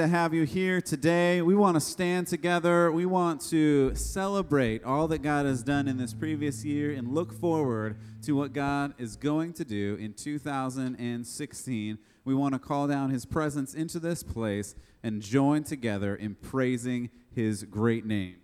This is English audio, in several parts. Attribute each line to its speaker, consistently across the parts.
Speaker 1: to have you here today. We want to stand together. We want to celebrate all that God has done in this previous year and look forward to what God is going to do in 2016. We want to call down his presence into this place and join together in praising his great name.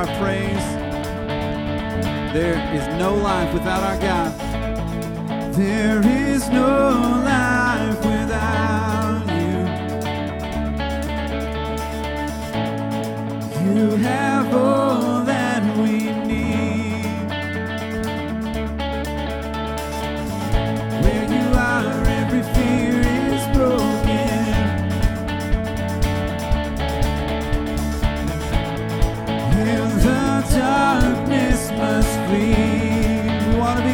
Speaker 1: our praise. There is no life without our God. There is no life without you. You have all.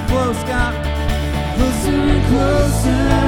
Speaker 1: close, got closer and closer.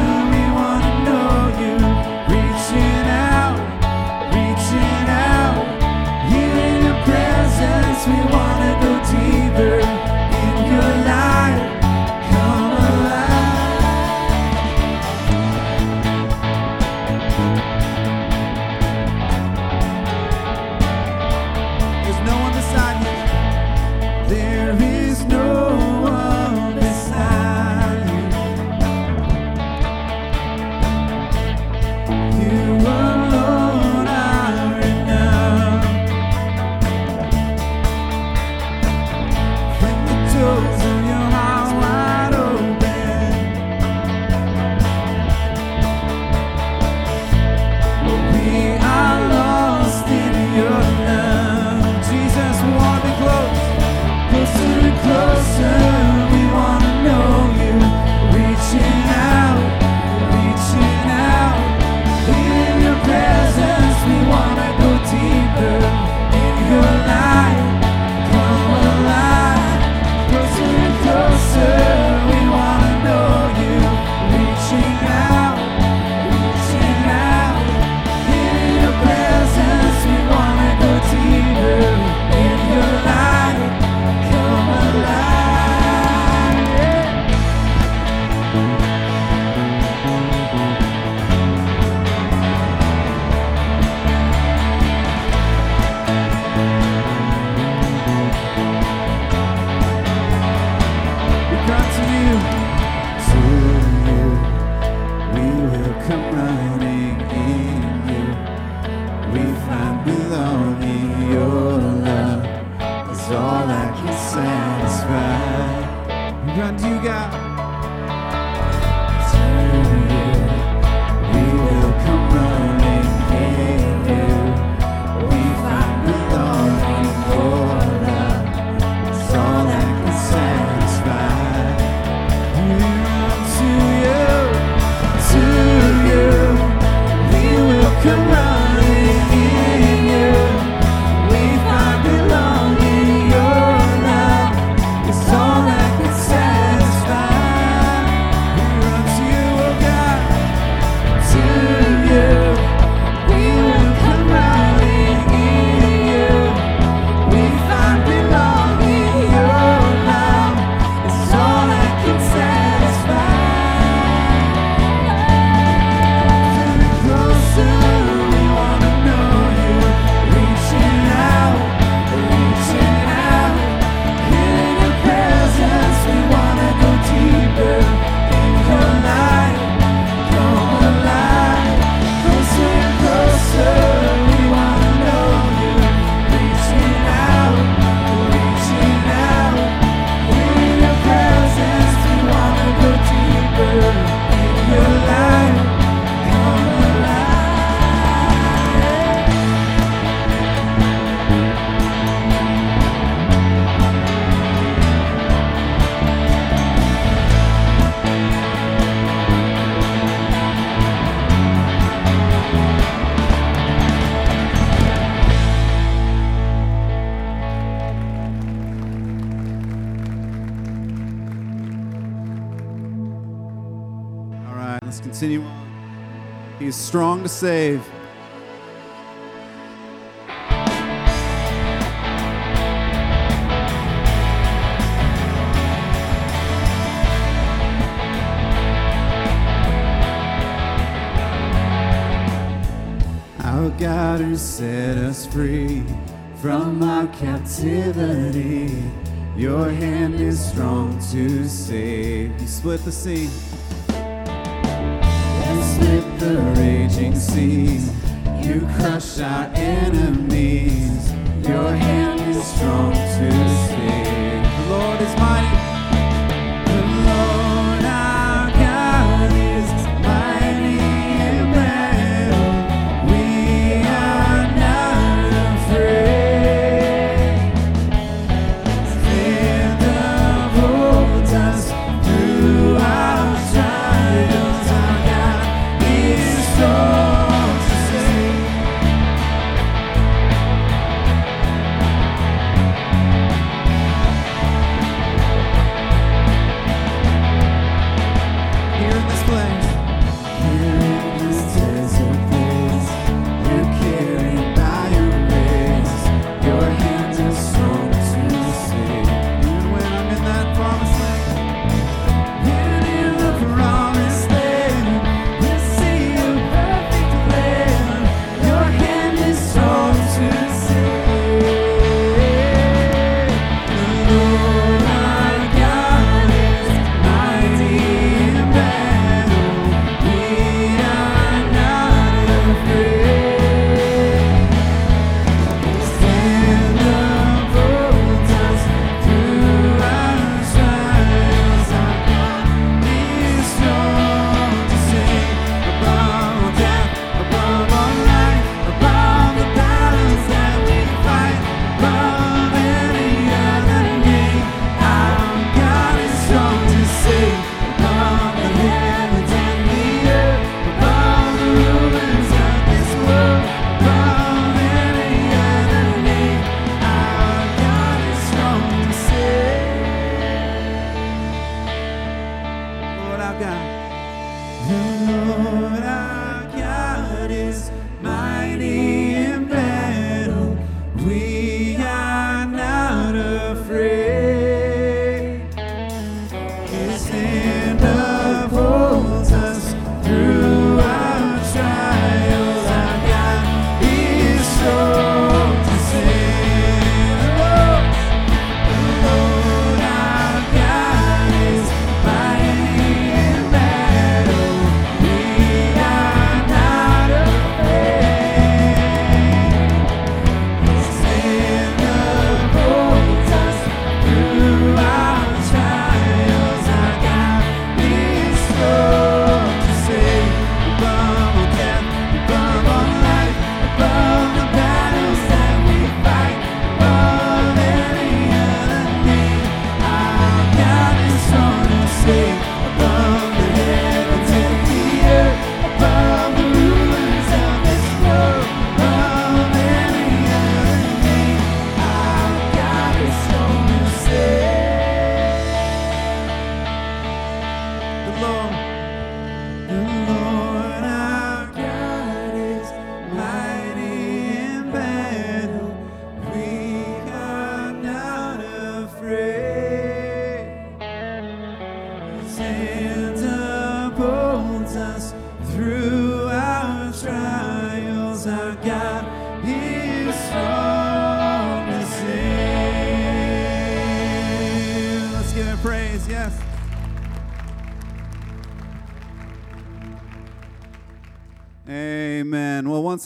Speaker 1: a save. Our God who set us free from our captivity, your hand is strong to save. You split the sea. The raging seas. You crush our enemies. Your hand is strong to save. The Lord is mighty. The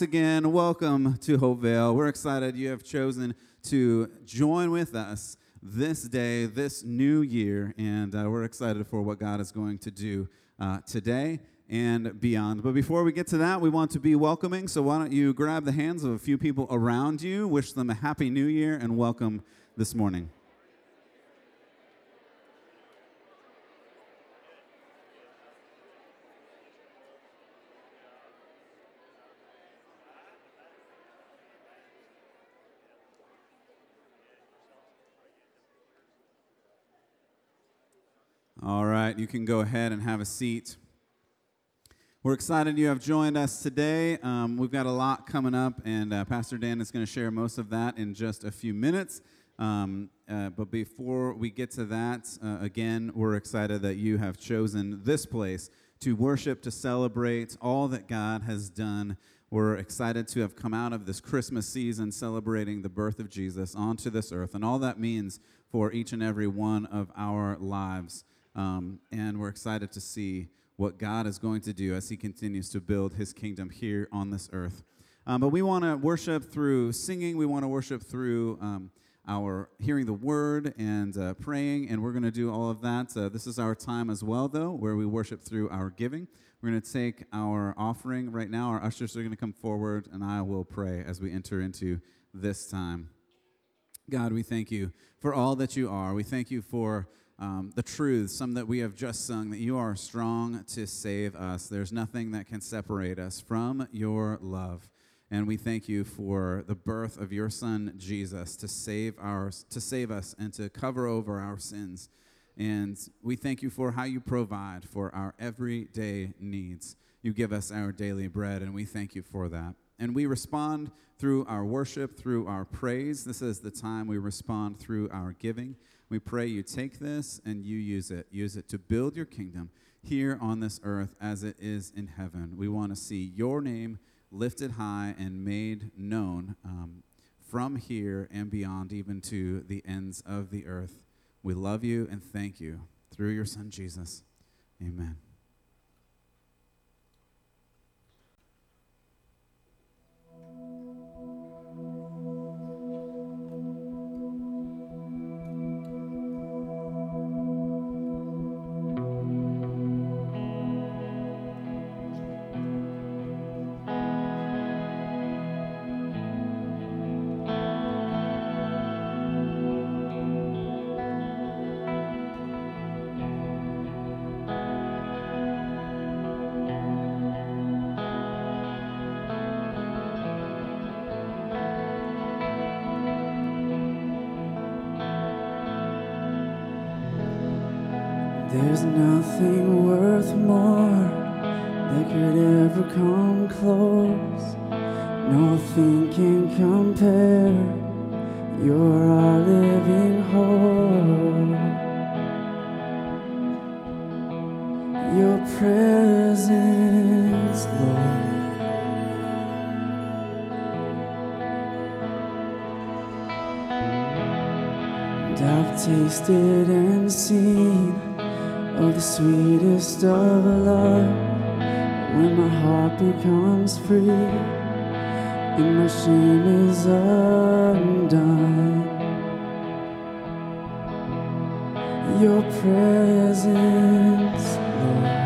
Speaker 1: again, welcome to Hopevale. We're excited you have chosen to join with us this day, this new year, and uh, we're excited for what God is going to do uh, today and beyond. But before we get to that, we want to be welcoming. So why don't you grab the hands of a few people around you, wish them a happy new year, and welcome this morning. All right, you can go ahead and have a seat. We're excited you have joined us today. Um, we've got a lot coming up, and uh, Pastor Dan is going to share most of that in just a few minutes. Um, uh, but before we get to that, uh, again, we're excited that you have chosen this place to worship, to celebrate all that God has done We're excited to have come out of this Christmas season celebrating the birth of Jesus onto this earth and all that means for each and every one of our lives. Um, and we're excited to see what God is going to do as He continues to build His kingdom here on this earth. Um, but we want to worship through singing, we want to worship through. Um, our hearing the word and uh, praying, and we're going to do all of that. Uh, this is our time as well, though, where we worship through our giving. We're going to take our offering right now. Our ushers are going to come forward, and I will pray as we enter into this time. God, we thank you for all that you are. We thank you for um, the truth, some that we have just sung, that you are strong to save us. There's nothing that can separate us from your love. And we thank you for the birth of your son Jesus to save our to save us and to cover over our sins. And we thank you for how you provide for our everyday needs. You give us our daily bread, and we thank you for that. And we respond through our worship, through our praise. This is the time we respond through our giving. We pray you take this and you use it. Use it to build your kingdom here on this earth as it is in heaven. We want to see your name lifted high and made known um, from here and beyond, even to the ends of the earth. We love you and thank you through your Son, Jesus. Amen.
Speaker 2: My heart becomes free and my shame is undone. Your presence, Lord.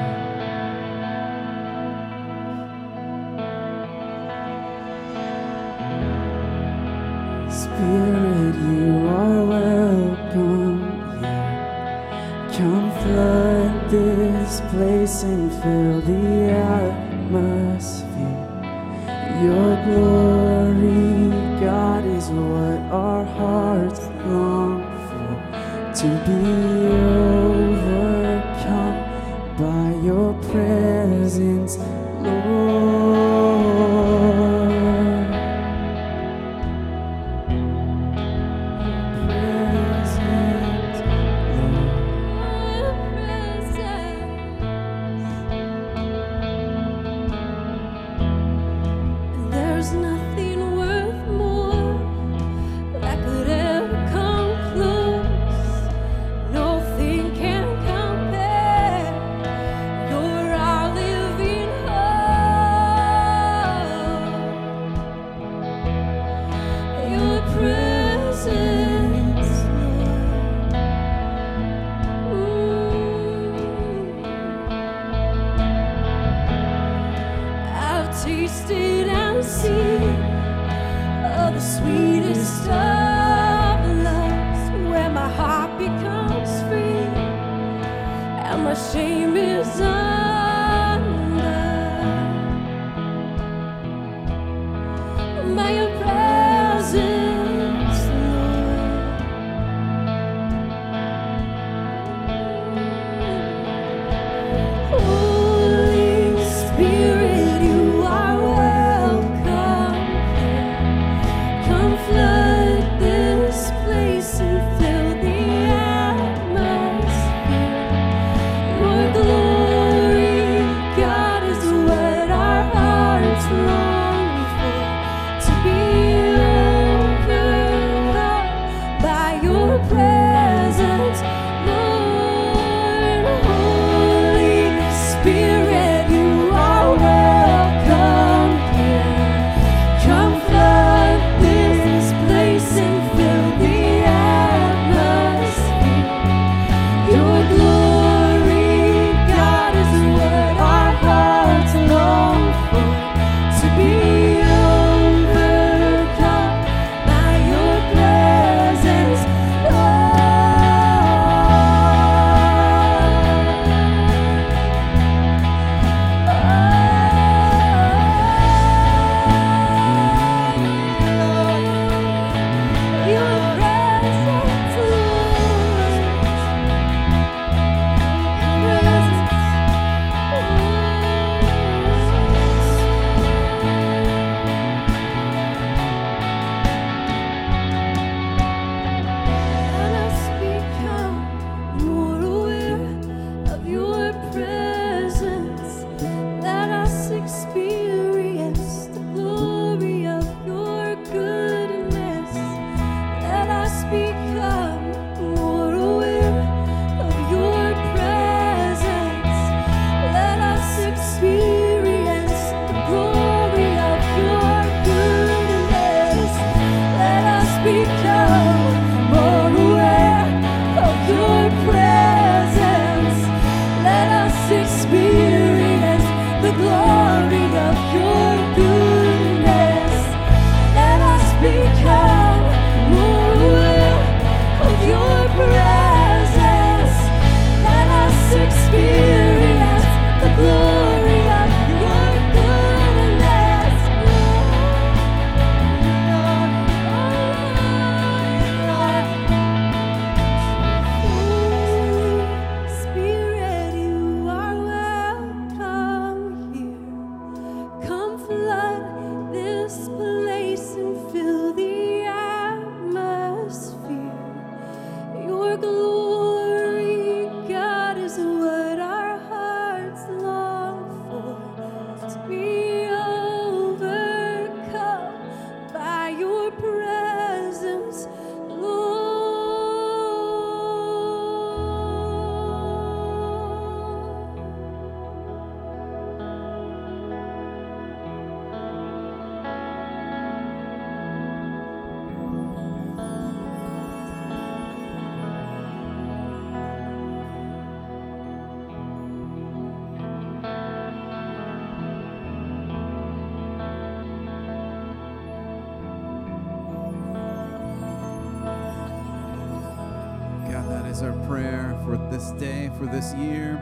Speaker 2: For
Speaker 3: this
Speaker 1: year,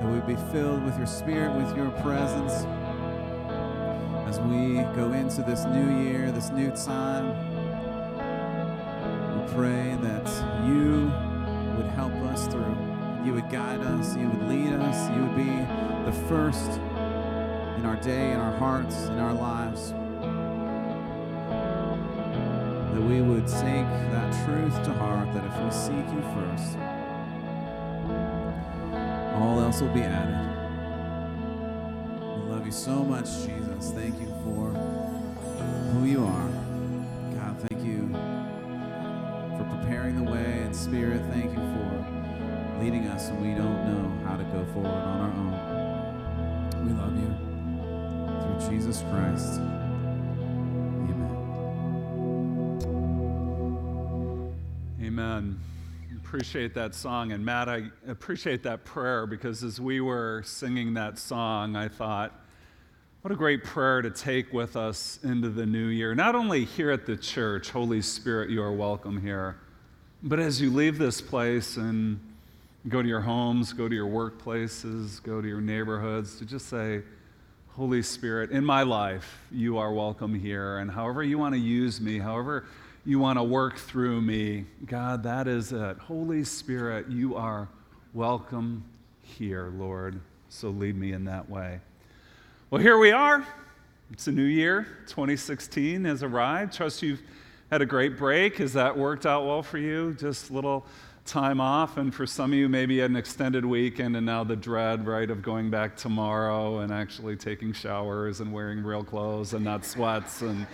Speaker 1: that we be filled with your spirit, with your presence. As we go into this new year, this new time, we pray that you would help us through. You would guide us, you would lead us, you would be the first in our day, in our hearts, in our lives. That we would take that truth to heart that if we seek you first, all else will be added. We love you so much, Jesus. Thank you for who you are. God, thank you for preparing the way and spirit. Thank you for leading us when we don't know how to go forward on our own. We love you. Through Jesus Christ.
Speaker 4: Appreciate that song. And Matt, I appreciate that prayer because as we were singing that song, I thought, what a great prayer to take with us into the new year. Not only here at the church, Holy Spirit, you are welcome here, but as you leave this place and go to your homes, go to your workplaces, go to your neighborhoods, to just say, Holy Spirit, in my life, you are welcome here. And however you want to use me, however you want to work through me, God, that is it. Holy Spirit, you are welcome here, Lord. So lead me in that way. Well, here we are. It's a new year. 2016 has arrived. Trust you've had a great break. Has that worked out well for you? Just a little time off. And for some of you, maybe an extended weekend, and now the dread, right, of going back tomorrow and actually taking showers and wearing real clothes and not sweats and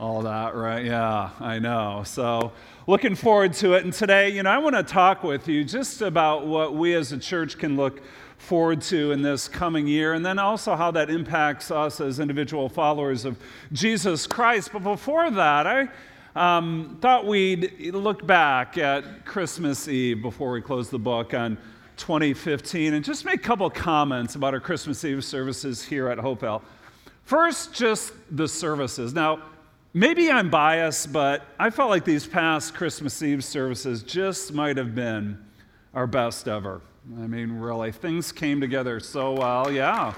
Speaker 4: all that, right? Yeah, I know. So, looking forward to it. And today, you know, I want to talk with you just about what we as a church can look forward to in this coming year, and then also how that impacts us as individual followers of Jesus Christ. But before that, I um, thought we'd look back at Christmas Eve before we close the book on 2015 and just make a couple comments about our Christmas Eve services here at Hopewell. First, just the services. Now, maybe I'm biased, but I felt like these past Christmas Eve services just might have been our best ever. I mean, really, things came together so well. Yeah.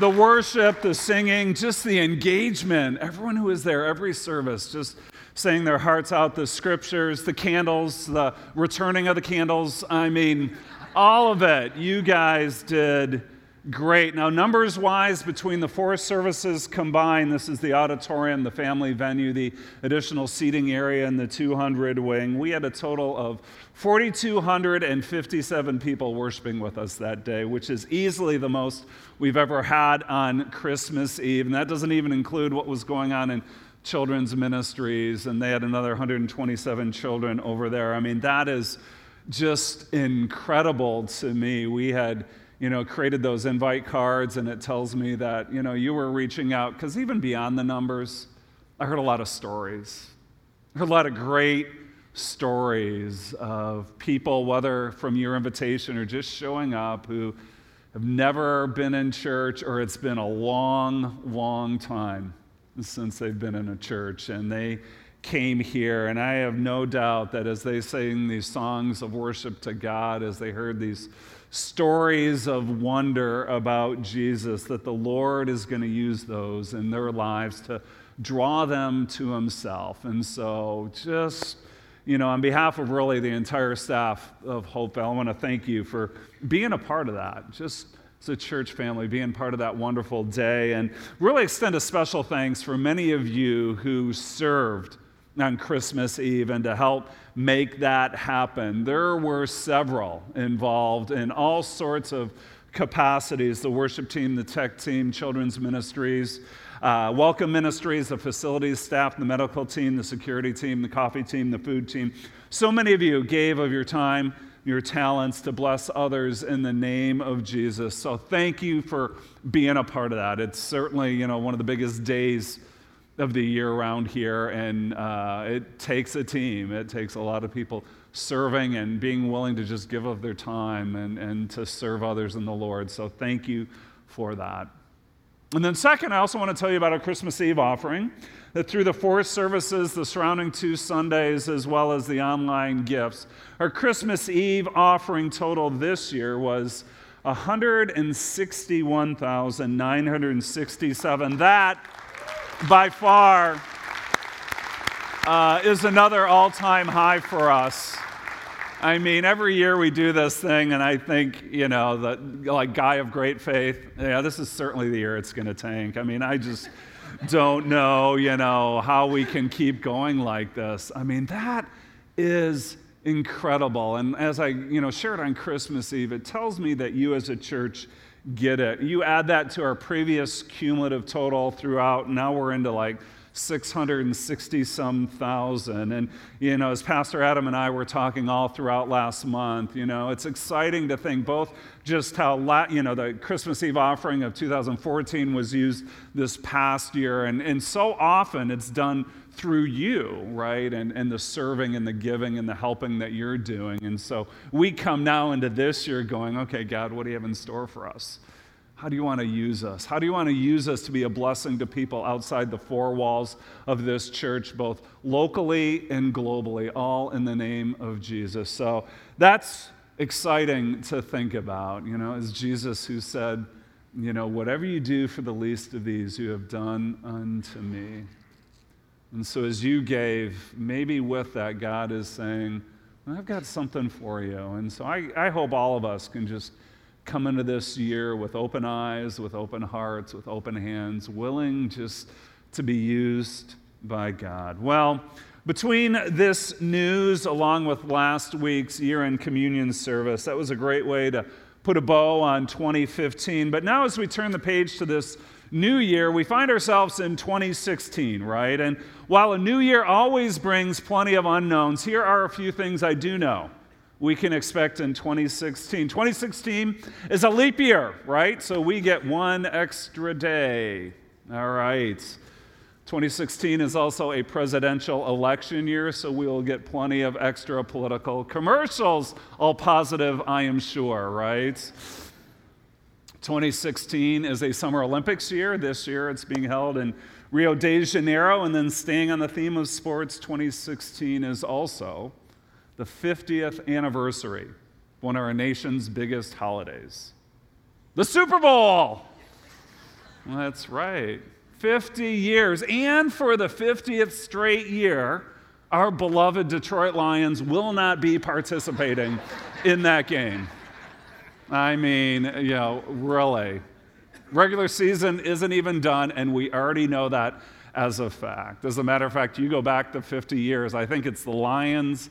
Speaker 4: The worship, the singing, just the engagement. Everyone who was there, every service, just saying their hearts out, the scriptures, the candles, the returning of the candles. I mean, all of it. You guys did great. Now, numbers wise, between the four services combined, this is the auditorium, the family venue, the additional seating area, and the 200 wing. We had a total of 4,257 people worshiping with us that day, which is easily the most we've ever had on Christmas Eve. And that doesn't even include what was going on in children's ministries, and they had another 127 children over there. I mean, that is just incredible to me. We had you know, created those invite cards, and it tells me that, you know, you were reaching out, because even beyond the numbers, I heard a lot of stories. I heard a lot of great stories of people, whether from your invitation or just showing up, who have never been in church, or it's been a long, long time since they've been in a church, and they came here. And I have no doubt that as they sing these songs of worship to God, as they heard these stories of wonder about Jesus, that the Lord is going to use those in their lives to draw them to Himself. And so, just, you know, on behalf of really the entire staff of Hope, I want to thank you for being a part of that. Just as a church family, being part of that wonderful day, and really extend a special thanks for many of you who served on Christmas Eve and to help make that happen. There were several involved in all sorts of capacities the worship team, the tech team, children's ministries, uh, welcome ministries, the facilities staff, the medical team, the security team, the coffee team, the food team. So many of you gave of your time, your talents to bless others in the name of Jesus. So thank you for being a part of that. It's certainly, you know, one of the biggest days of the year around here, and uh, it takes a team. It takes a lot of people serving and being willing to just give of their time and, and to serve others in the Lord. So thank you for that. And then, second, I also want to tell you about our Christmas Eve offering. That through the four services, the surrounding two Sundays, as well as the online gifts, our Christmas Eve offering total this year was 161,967. That, by far, uh, is another all time high for us. I mean, every year we do this thing, and I think, you know, the like guy of great faith, yeah, this is certainly the year it's going to tank. I mean, I just don't know, you know, how we can keep going like this. I mean, that is incredible. And as I, you know, shared on Christmas Eve, it tells me that you as a church get it. You add that to our previous cumulative total throughout, now we're into like 660 some thousand. And, you know, as Pastor Adam and I were talking all throughout last month, you know, it's exciting to think both just how, la- you know, the Christmas Eve offering of 2014 was used this past year. And, and so often it's done through you, right? And, and the serving and the giving and the helping that you're doing. And so we come now into this year going, okay, God, what do you have in store for us? How do you want to use us? How do you want to use us to be a blessing to people outside the four walls of this church, both locally and globally, all in the name of Jesus? So that's exciting to think about. You know, as Jesus who said, you know, whatever you do for the least of these, you have done unto me. And so as you gave, maybe with that, God is saying, I've got something for you. And so I, I hope all of us can just come into this year with open eyes, with open hearts, with open hands, willing just to be used by God. Well, between this news, along with last week's year end communion service, that was a great way to put a bow on 2015. But now, as we turn the page to this new year, we find ourselves in 2016, right? And while a new year always brings plenty of unknowns, here are a few things I do know we can expect in 2016. 2016 is a leap year, right? So we get one extra day. All right. 2016 is also a presidential election year, so we will get plenty of extra political commercials. All positive, I am sure, right? 2016 is a Summer Olympics year. This year it's being held in Rio de Janeiro. And then staying on the theme of sports, 2016 is also the 50th anniversary, one of our nation's biggest holidays. The Super Bowl! That's right. 50 years. And for the 50th straight year, our beloved Detroit Lions will not be participating in that game. I mean, you know, really. Regular season isn't even done, and we already know that as a fact. As a matter of fact, you go back to 50 years, I think it's the Lions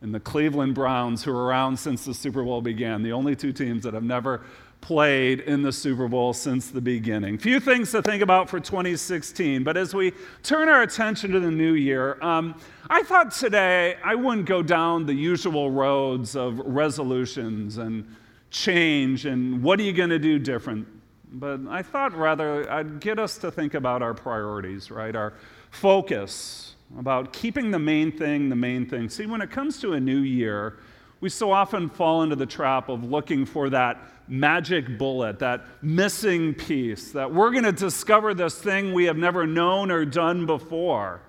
Speaker 4: and the Cleveland Browns, who are around since the Super Bowl began, the only two teams that have never played in the Super Bowl since the beginning. Few things to think about for 2016, but as we turn our attention to the new year, um, I thought today I wouldn't go down the usual roads of resolutions and change and what are you going to do different. But I thought rather I'd get us to think about our priorities, right? Our focus about keeping the main thing the main thing. See, when it comes to a new year, we so often fall into the trap of looking for that magic bullet, that missing piece, that we're going to discover this thing we have never known or done before,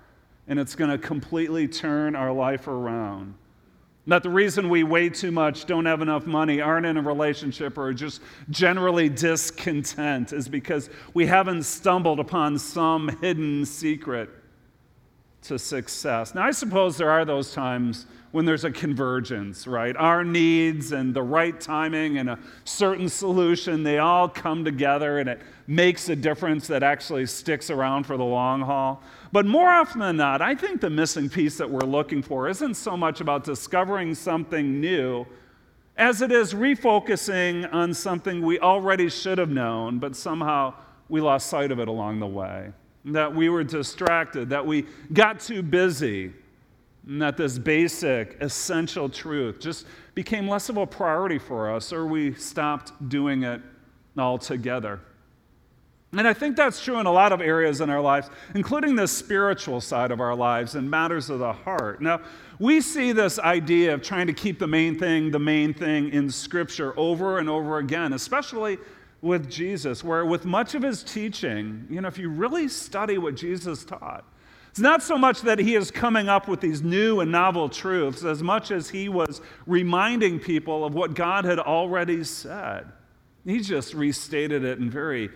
Speaker 4: and it's going to completely turn our life around. That the reason we weigh too much, don't have enough money, aren't in a relationship, or are just generally discontent is because we haven't stumbled upon some hidden secret to success. Now, I suppose there are those times when there's a convergence, right? Our needs and the right timing and a certain solution, they all come together and it makes a difference that actually sticks around for the long haul. But more often than not, I think the missing piece that we're looking for isn't so much about discovering something new as it is refocusing on something we already should have known, but somehow we lost sight of it along the way that we were distracted, that we got too busy, and that this basic, essential truth just became less of a priority for us, or we stopped doing it altogether. And I think that's true in a lot of areas in our lives, including the spiritual side of our lives and matters of the heart. Now, we see this idea of trying to keep the main thing the main thing in Scripture over and over again, especially with Jesus, where with much of his teaching, you know, if you really study what Jesus taught, it's not so much that he is coming up with these new and novel truths as much as he was reminding people of what God had already said. He just restated it in very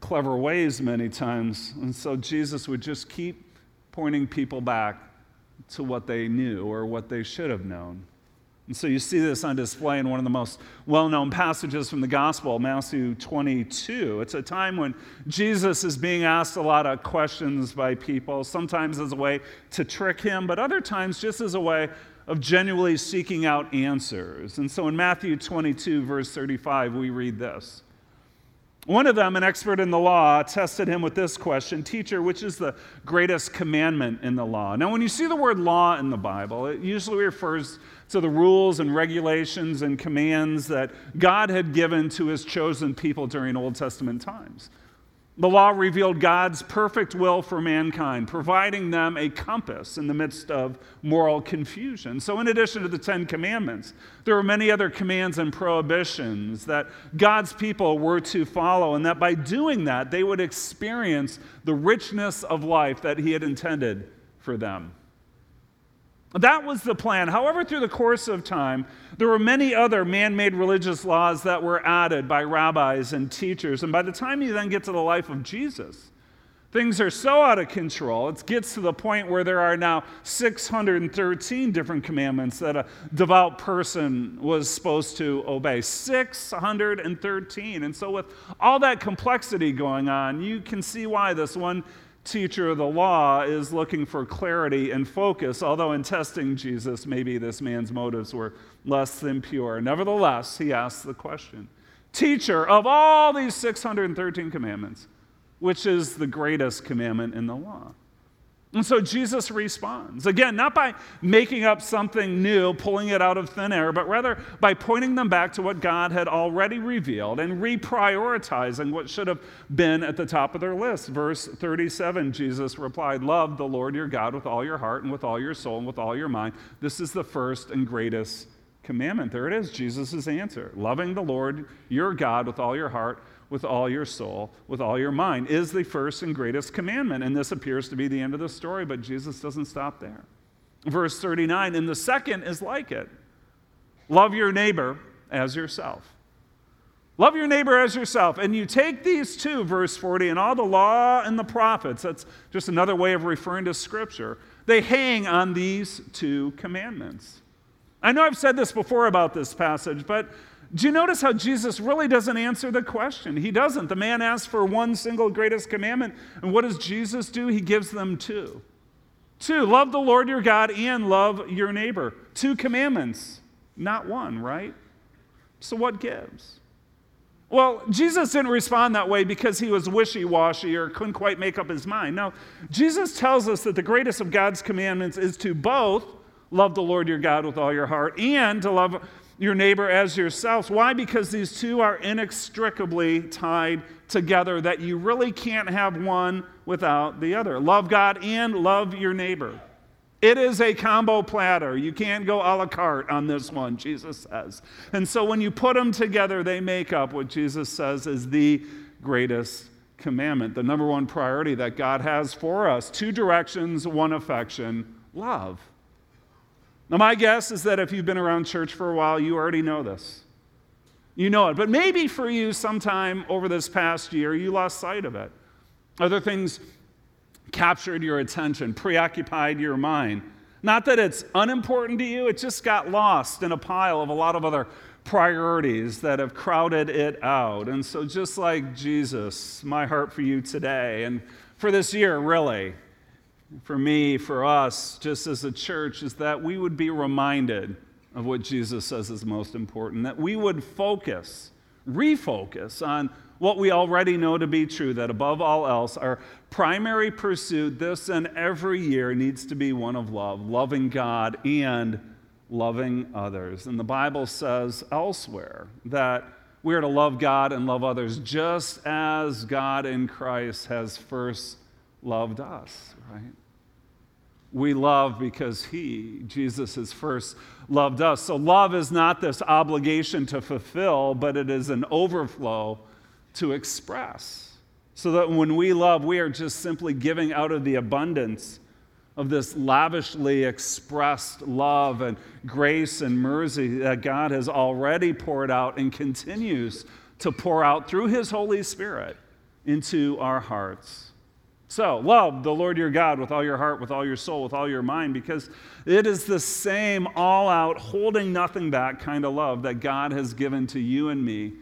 Speaker 4: clever ways many times. And so Jesus would just keep pointing people back to what they knew or what they should have known. And so you see this on display in one of the most well known passages from the gospel, Matthew 22. It's a time when Jesus is being asked a lot of questions by people, sometimes as a way to trick him, but other times just as a way of genuinely seeking out answers. And so in Matthew 22, verse 35, we read this. One of them, an expert in the law, tested him with this question Teacher, which is the greatest commandment in the law? Now, when you see the word law in the Bible, it usually refers to the rules and regulations and commands that God had given to his chosen people during Old Testament times. The law revealed God's perfect will for mankind, providing them a compass in the midst of moral confusion. So, in addition to the Ten Commandments, there were many other commands and prohibitions that God's people were to follow, and that by doing that, they would experience the richness of life that He had intended for them. That was the plan. However, through the course of time, there were many other man made religious laws that were added by rabbis and teachers. And by the time you then get to the life of Jesus, things are so out of control. It gets to the point where there are now 613 different commandments that a devout person was supposed to obey. 613. And so, with all that complexity going on, you can see why this one teacher of the law is looking for clarity and focus, although in testing Jesus, maybe this man's motives were less than pure. Nevertheless, he asks the question Teacher, of all these 613 commandments, which is the greatest commandment in the law? And so Jesus responds. Again, not by making up something new, pulling it out of thin air, but rather by pointing them back to what God had already revealed and reprioritizing what should have been at the top of their list. Verse 37 Jesus replied, Love the Lord your God with all your heart and with all your soul and with all your mind. This is the first and greatest commandment. There it is, Jesus' answer. Loving the Lord your God with all your heart with all your soul, with all your mind, is the first and greatest commandment. And this appears to be the end of the story, but Jesus doesn't stop there. Verse 39, and the second is like it love your neighbor as yourself. Love your neighbor as yourself. And you take these two, verse 40, and all the law and the prophets, that's just another way of referring to Scripture, they hang on these two commandments. I know I've said this before about this passage, but do you notice how Jesus really doesn't answer the question? He doesn't. The man asks for one single greatest commandment, and what does Jesus do? He gives them two. Two, love the Lord your God and love your neighbor. Two commandments, not one, right? So what gives? Well, Jesus didn't respond that way because he was wishy washy or couldn't quite make up his mind. No, Jesus tells us that the greatest of God's commandments is to both love the Lord your God with all your heart and to love your neighbor as yourselves. Why? Because these two are inextricably tied together, that you really can't have one without the other. Love God and love your neighbor. It is a combo platter. You can't go a la carte on this one, Jesus says. And so when you put them together, they make up what Jesus says is the greatest commandment, the number one priority that God has for us. Two directions, one affection love. Now, my guess is that if you've been around church for a while, you already know this. You know it. But maybe for you, sometime over this past year, you lost sight of it. Other things captured your attention, preoccupied your mind. Not that it's unimportant to you, it just got lost in a pile of a lot of other priorities that have crowded it out. And so, just like Jesus, my heart for you today and for this year, really, for me, for us, just as a church, is that we would be reminded of what Jesus says is most important, that we would focus, refocus on what we already know to be true, that above all else, our primary pursuit this and every year needs to be one of love, loving God and loving others. And the Bible says elsewhere that we are to love God and love others just as God in Christ has first loved us, right? We love because He, Jesus, has first loved us. So love is not this obligation to fulfill, but it is an overflow to express. So that when we love, we are just simply giving out of the abundance of this lavishly expressed love and grace and mercy that God has already poured out and continues to pour out through His Holy Spirit into our hearts. So, love the Lord your God with all your heart, with all your soul, with all your mind, because it is the same all out, holding nothing back kind of love that God has given to you and me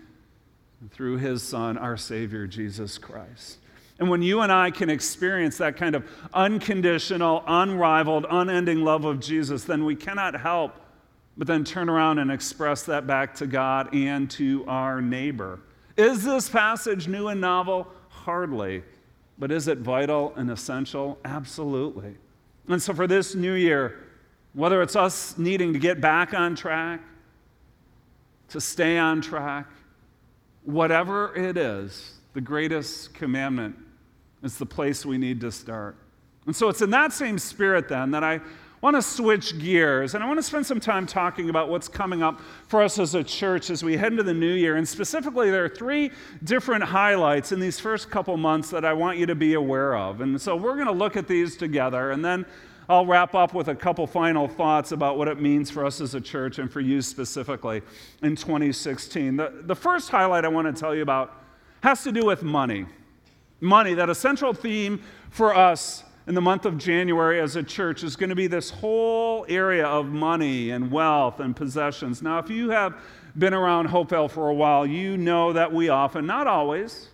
Speaker 4: through his Son, our Savior, Jesus Christ. And when you and I can experience that kind of unconditional, unrivaled, unending love of Jesus, then we cannot help but then turn around and express that back to God and to our neighbor. Is this passage new and novel? Hardly. But is it vital and essential? Absolutely. And so for this new year, whether it's us needing to get back on track, to stay on track, whatever it is, the greatest commandment is the place we need to start. And so it's in that same spirit then that I want to switch gears and I want to spend some time talking about what's coming up for us as a church as we head into the new year. And specifically, there are three different highlights in these first couple months that I want you to be aware of. And so we're going to look at these together and then I'll wrap up with a couple final thoughts about what it means for us as a church and for you specifically in 2016. The, the first highlight I want to tell you about has to do with money. Money, that a central theme for us in the month of January as a church is going to be this whole area of money and wealth and possessions. Now, if you have been around Hopevale for a while, you know that we often, not always,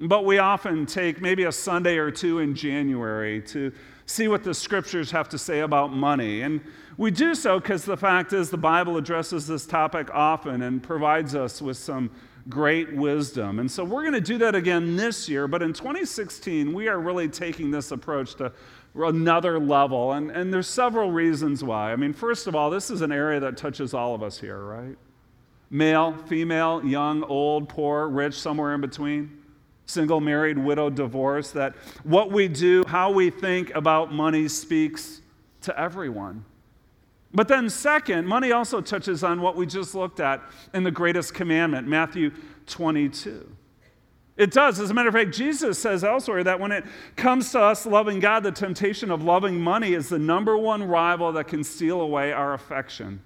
Speaker 4: but we often take maybe a Sunday or two in January to see what the scriptures have to say about money. And we do so because the fact is the Bible addresses this topic often and provides us with some great wisdom. And so we're going to do that again this year, but in 2016, we are really taking this approach to another level. And, and there's several reasons why. I mean, first of all, this is an area that touches all of us here, right? Male, female, young, old, poor, rich, somewhere in between. Single, married, widow, divorced. That what we do, how we think about money speaks to everyone. But then, second, money also touches on what we just looked at in the greatest commandment, Matthew 22. It does. As a matter of fact, Jesus says elsewhere that when it comes to us loving God, the temptation of loving money is the number one rival that can steal away our affection.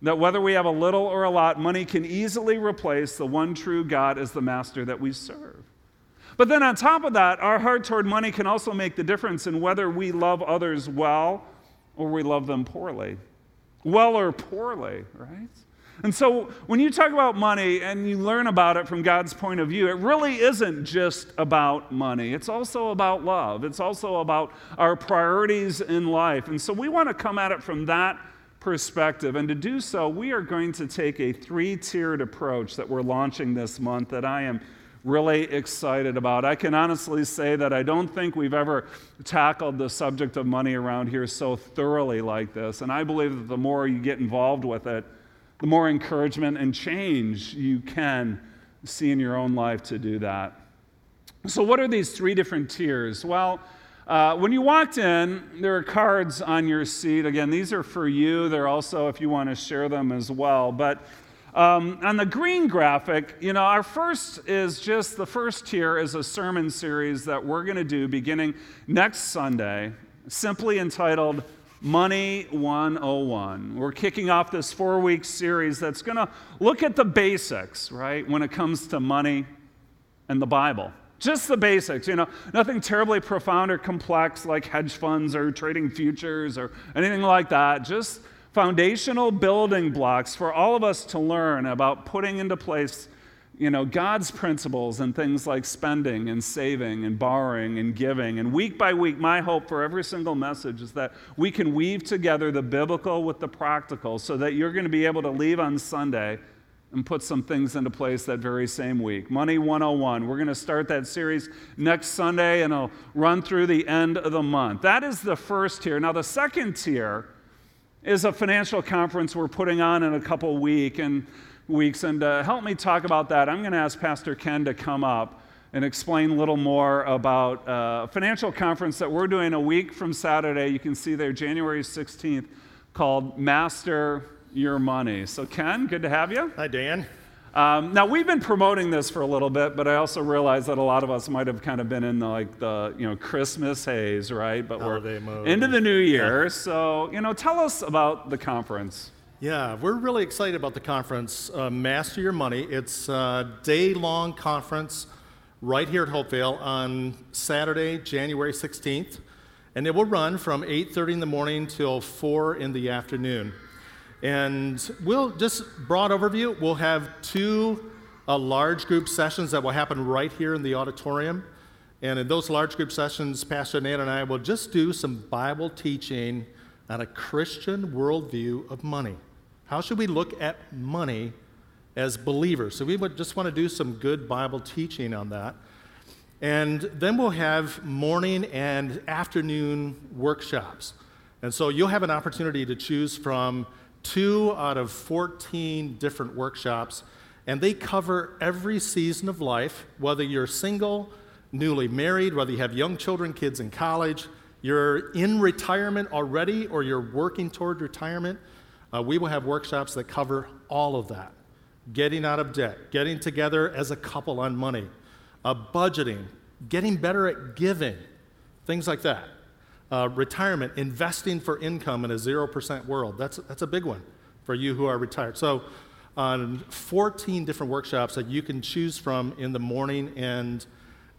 Speaker 4: That whether we have a little or a lot, money can easily replace the one true God as the master that we serve. But then, on top of that, our heart toward money can also make the difference in whether we love others well or we love them poorly. Well or poorly, right? And so when you talk about money and you learn about it from God's point of view, it really isn't just about money. It's also about love. It's also about our priorities in life. And so we want to come at it from that perspective. And to do so, we are going to take a three tiered approach that we're launching this month that I am really excited about. I can honestly say that I don't think we've ever tackled the subject of money around here so thoroughly like this. And I believe that the more you get involved with it, the more encouragement and change you can see in your own life to do that. So, what are these three different tiers? Well, uh, when you walked in, there are cards on your seat. Again, these are for you. They're also if you want to share them as well. But um, on the green graphic, you know, our first is just the first tier is a sermon series that we're going to do beginning next Sunday, simply entitled Money 101. We're kicking off this four week series that's going to look at the basics, right, when it comes to money and the Bible. Just the basics, you know, nothing terribly profound or complex like hedge funds or trading futures or anything like that. Just foundational building blocks for all of us to learn about putting into place you know god's principles and things like spending and saving and borrowing and giving and week by week my hope for every single message is that we can weave together the biblical with the practical so that you're going to be able to leave on sunday and put some things into place that very same week. Money 101. We're going to start that series next Sunday and it'll run through the end of the month. That is the first tier. Now, the second tier is a financial conference we're putting on in a couple week and weeks. And to uh, help me talk about that, I'm going to ask Pastor Ken to come up and explain a little more about uh, a financial conference that we're doing a week from Saturday. You can see there, January 16th, called Master Your Money. So, Ken, good to have you.
Speaker 5: Hi, Dan.
Speaker 4: Um, now we've been promoting this for a little bit, but I also realize that a lot of us might have kind of been in the, like the you know Christmas haze, right? But
Speaker 5: Holiday
Speaker 4: we're
Speaker 5: mode.
Speaker 4: into the new year, so you know, tell us about the conference.
Speaker 5: Yeah, we're really excited about the conference, uh, Master Your Money. It's a day long conference right here at Hopevale on Saturday, January 16th. And it will run from 8.30 in the morning till 4 in the afternoon. And we'll just broad overview. We'll have two uh, large group sessions that will happen right here in the auditorium. And in those large group sessions, Pastor Nate and I will just do some Bible teaching on a Christian worldview of money. How should we look at money as believers? So we would just want to do some good Bible teaching on that. And then we'll have morning and afternoon workshops. And so you'll have an opportunity to choose from two out of 14 different workshops, and they cover every season of life, whether you're single, newly married, whether you have young children, kids in college, you're in retirement already, or you're working toward retirement. Uh, we will have workshops that cover all of that getting out of debt, getting together as a couple on money, uh, budgeting, getting better at giving, things like that. Uh, retirement, investing for income in a 0% world. That's, that's a big one for you who are retired. So, on 14 different workshops that you can choose from in the morning and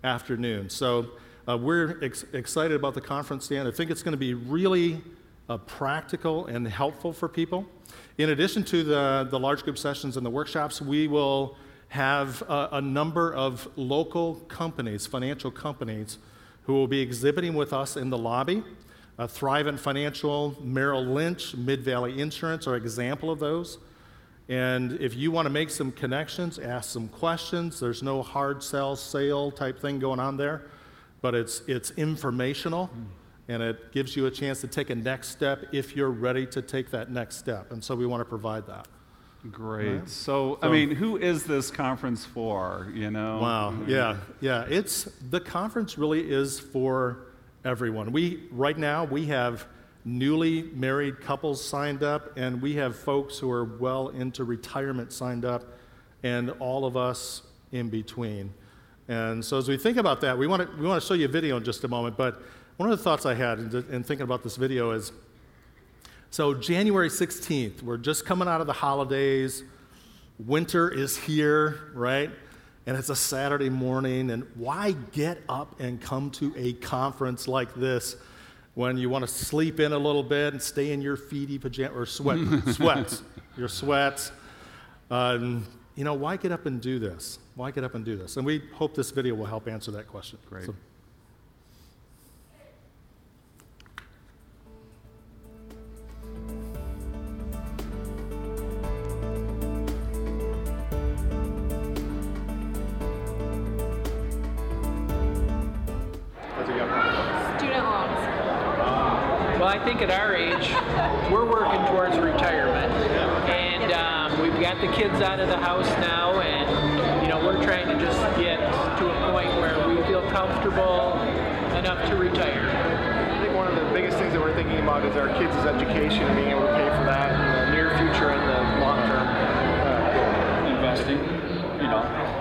Speaker 5: afternoon. So, uh, we're ex- excited about the conference, Dan. I think it's going to be really uh, practical and helpful for people. In addition to the, the large group sessions and the workshops, we will have a, a number of local companies, financial companies, who will be exhibiting with us in the lobby. Uh, Thrivent Financial, Merrill Lynch, Mid Valley Insurance are example of those. And if you want to make some connections, ask some questions. There's no hard sell sale type thing going on there, but it's, it's informational and it gives you a chance to take a next step if you're ready to take that next step. And so we want to provide that.
Speaker 4: Great.
Speaker 5: Right.
Speaker 4: So, I mean, who is this conference for? You know?
Speaker 5: Wow. Yeah. Yeah. It's the conference really is for everyone. We right now we have newly married couples signed up, and we have folks who are well into retirement signed up, and all of us in between. And so as we think about that, we want to we want to show you a video in just a moment. But one of the thoughts I had in, in thinking about this video is. So, January 16th, we're just coming out of the holidays. Winter is here, right? And it's a Saturday morning. And why get up and come to a conference like this when you want to sleep in a little bit and stay in your feety pajamas or sweat, sweats, your sweats? Um, you know, why get up and do this? Why get up and do this? And we hope this video will help answer that question.
Speaker 4: Great.
Speaker 5: So-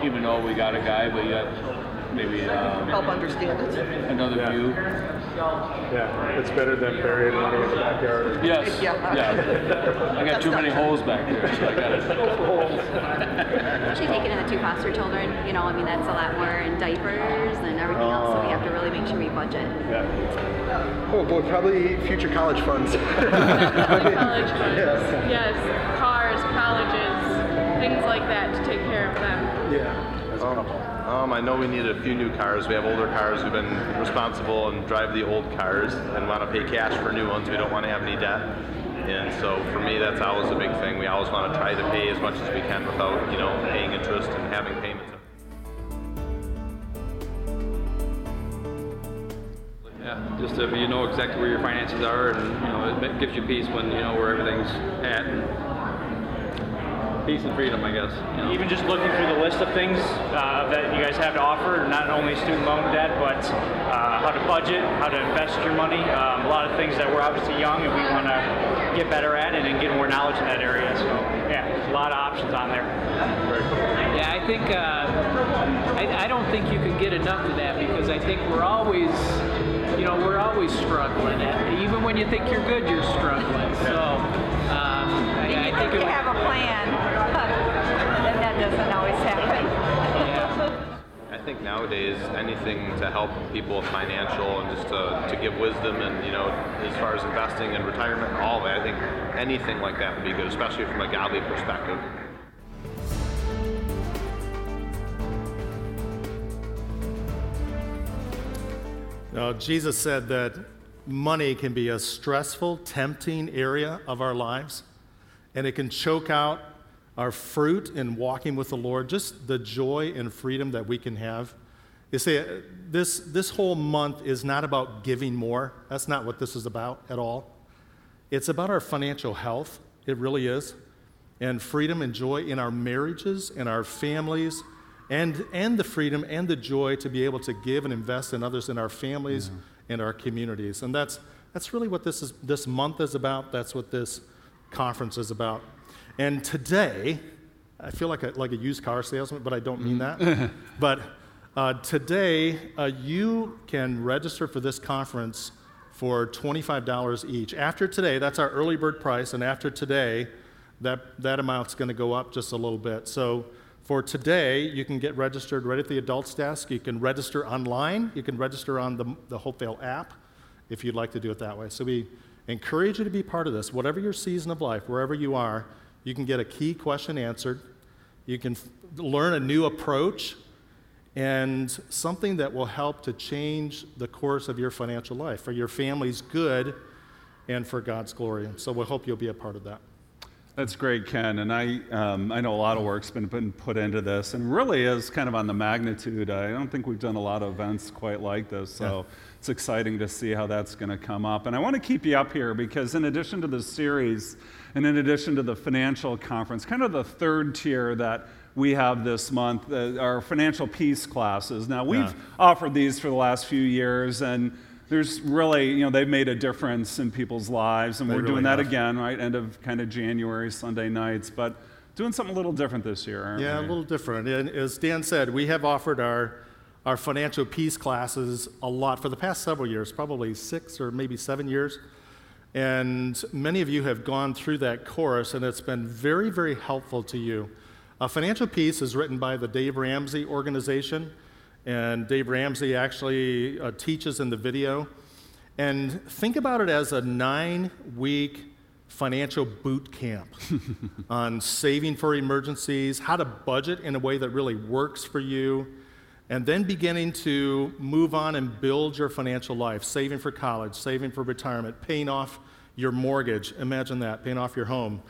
Speaker 6: even though we got a guy, but yet maybe um,
Speaker 7: help understand it.
Speaker 6: another
Speaker 8: Yeah.
Speaker 6: view.
Speaker 8: Yeah, it's better than burying money in the backyard.
Speaker 6: Yes,
Speaker 7: Yeah.
Speaker 6: yeah. I got too many holes back there, so I got it.
Speaker 9: Actually taking in the two foster children, you know, I mean, that's a lot more in diapers and everything else, so we have to really make sure we budget.
Speaker 8: Yeah. Oh boy, probably future college funds.
Speaker 3: College funds. Yes, cars, colleges, things like that to take care of them.
Speaker 8: Yeah. As a couple.
Speaker 10: Um, I know we need a few new cars. We have older cars. We've been responsible and drive the old cars and want to pay cash for new ones. We don't want to have any debt. And so for me, that's always a big thing. We always want to try to pay as much as we can without, you know, paying interest and having payments.
Speaker 11: Yeah, just if you know exactly where your finances are, and you know, it gives you peace when you know where everything's at, and peace and freedom, I guess. You know?
Speaker 12: Even just looking through the list of things uh, that you guys have to offer, not only student loan debt, but uh,
Speaker 7: how to budget, how to invest your money. Um, a lot of things that we're obviously young and we want to get better at and, and get more knowledge in that area. So yeah, there's a lot of options on there.
Speaker 13: Yeah, I think uh, I, I don't think you can get enough of that because I think we're always, you know, we're always struggling. Even when you think you're good, you're struggling. So I, I think
Speaker 12: You have a plan, but that that doesn't always happen.
Speaker 10: I think nowadays anything to help people with financial and just to, to give wisdom and you know as far as investing and retirement and all of it, I think anything like that would be good, especially from a godly perspective.
Speaker 5: Now, Jesus said that money can be a stressful, tempting area of our lives, and it can choke out our fruit in walking with the Lord, just the joy and freedom that we can have. You see, this, this whole month is not about giving more. That's not what this is about at all. It's about our financial health. It really is. And freedom and joy in our marriages and our families, and, and the freedom and the joy to be able to give and invest in others in our families and our communities. And that's, that's really what this, is, this month is about. That's what this conference is about. And today, I feel like a, like a used car salesman, but I don't mean that. but uh, today, uh, you can register for this conference for $25 each. After today, that's our early bird price, and after today, that, that amount's going to go up just a little bit. So for today, you can get registered right at the adults desk. You can register online. You can register on the, the Hopevale app if you'd like to do it that way. So we encourage you to be part of this. Whatever your season of life, wherever you are, you can get a key question answered. You can f- learn a new approach and something that will help to change the course of your financial life for your family's good and for God's glory. So we hope you'll be a part of that.
Speaker 4: That's great, Ken. And I, um, I know a lot of work's been been put into this, and really is kind of on the magnitude. I don't think we've done a lot of events quite like this, so it's exciting to see how that's going to come up. And I want to keep you up here because, in addition to the series, and in addition to the financial conference, kind of the third tier that we have this month, uh, our financial peace classes. Now, we've
Speaker 5: Yeah.
Speaker 4: offered these for the last few years, and there's really, you know, they've made a difference in people's lives, and
Speaker 5: They
Speaker 4: we're
Speaker 5: really
Speaker 4: doing that
Speaker 5: have.
Speaker 4: again, right? End of kind of January, Sunday nights, but doing something a little different this year, aren't
Speaker 5: Yeah, a little different. And as Dan said, we have offered our, our financial peace classes a lot for the past several years, probably six or maybe seven years. And many of you have gone through that course, and it's been very, very helpful to you. Uh, financial Peace is written by the Dave Ramsey organization, and Dave Ramsey actually uh, teaches in the video. And think about it as a nine week financial boot camp on saving for emergencies, how to budget in a way that really works for you, and then beginning to move on and build your financial life, saving for college, saving for retirement, paying off your mortgage. Imagine that, paying off your home.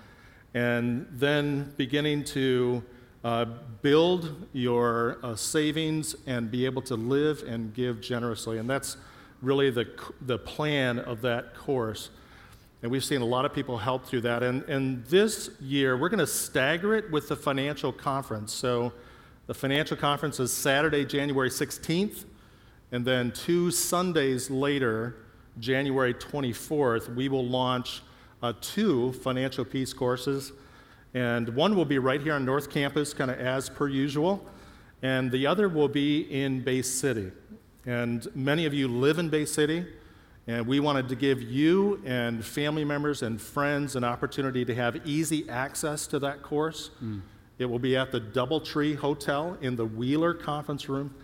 Speaker 5: And then beginning to uh, build your uh, savings and be able to live and give generously. And that's really the, the plan of that course. And we've seen a lot of people help through that. And, and this year, we're going to stagger it with the financial conference. So the financial conference is Saturday, January 16th. And then two Sundays later, January 24th, we will launch uh, two financial peace courses. And one will be right here on North Campus, kind of as per usual. And the other will be in Bay City. And many of you live in Bay City. And we wanted to give you and family members and friends an opportunity to have easy access to that course. It will be at the Doubletree Hotel in the Wheeler Conference Room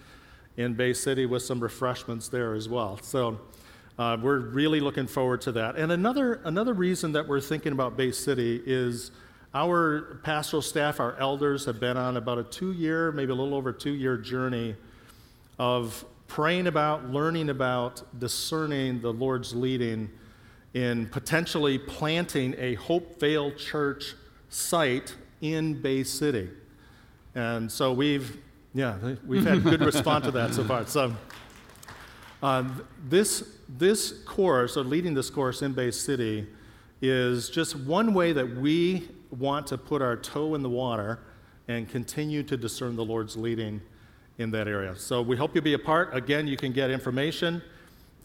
Speaker 5: in Bay City with some refreshments there as well. So uh, we're really looking forward to that. And another, another reason that we're thinking about Bay City is our pastoral staff, our elders, have been on about a two year, maybe a little over two year journey of praying about, learning about, discerning the Lord's leading in potentially planting a Hopevale Church site in Bay City. And so we've, yeah, we've had good response to that so far. So uh, this, this course, or leading this course in Bay City, is just one way that we want to put our toe in the water and continue to discern the Lord's leading in that area. So we hope you'll be a part. Again, you can get information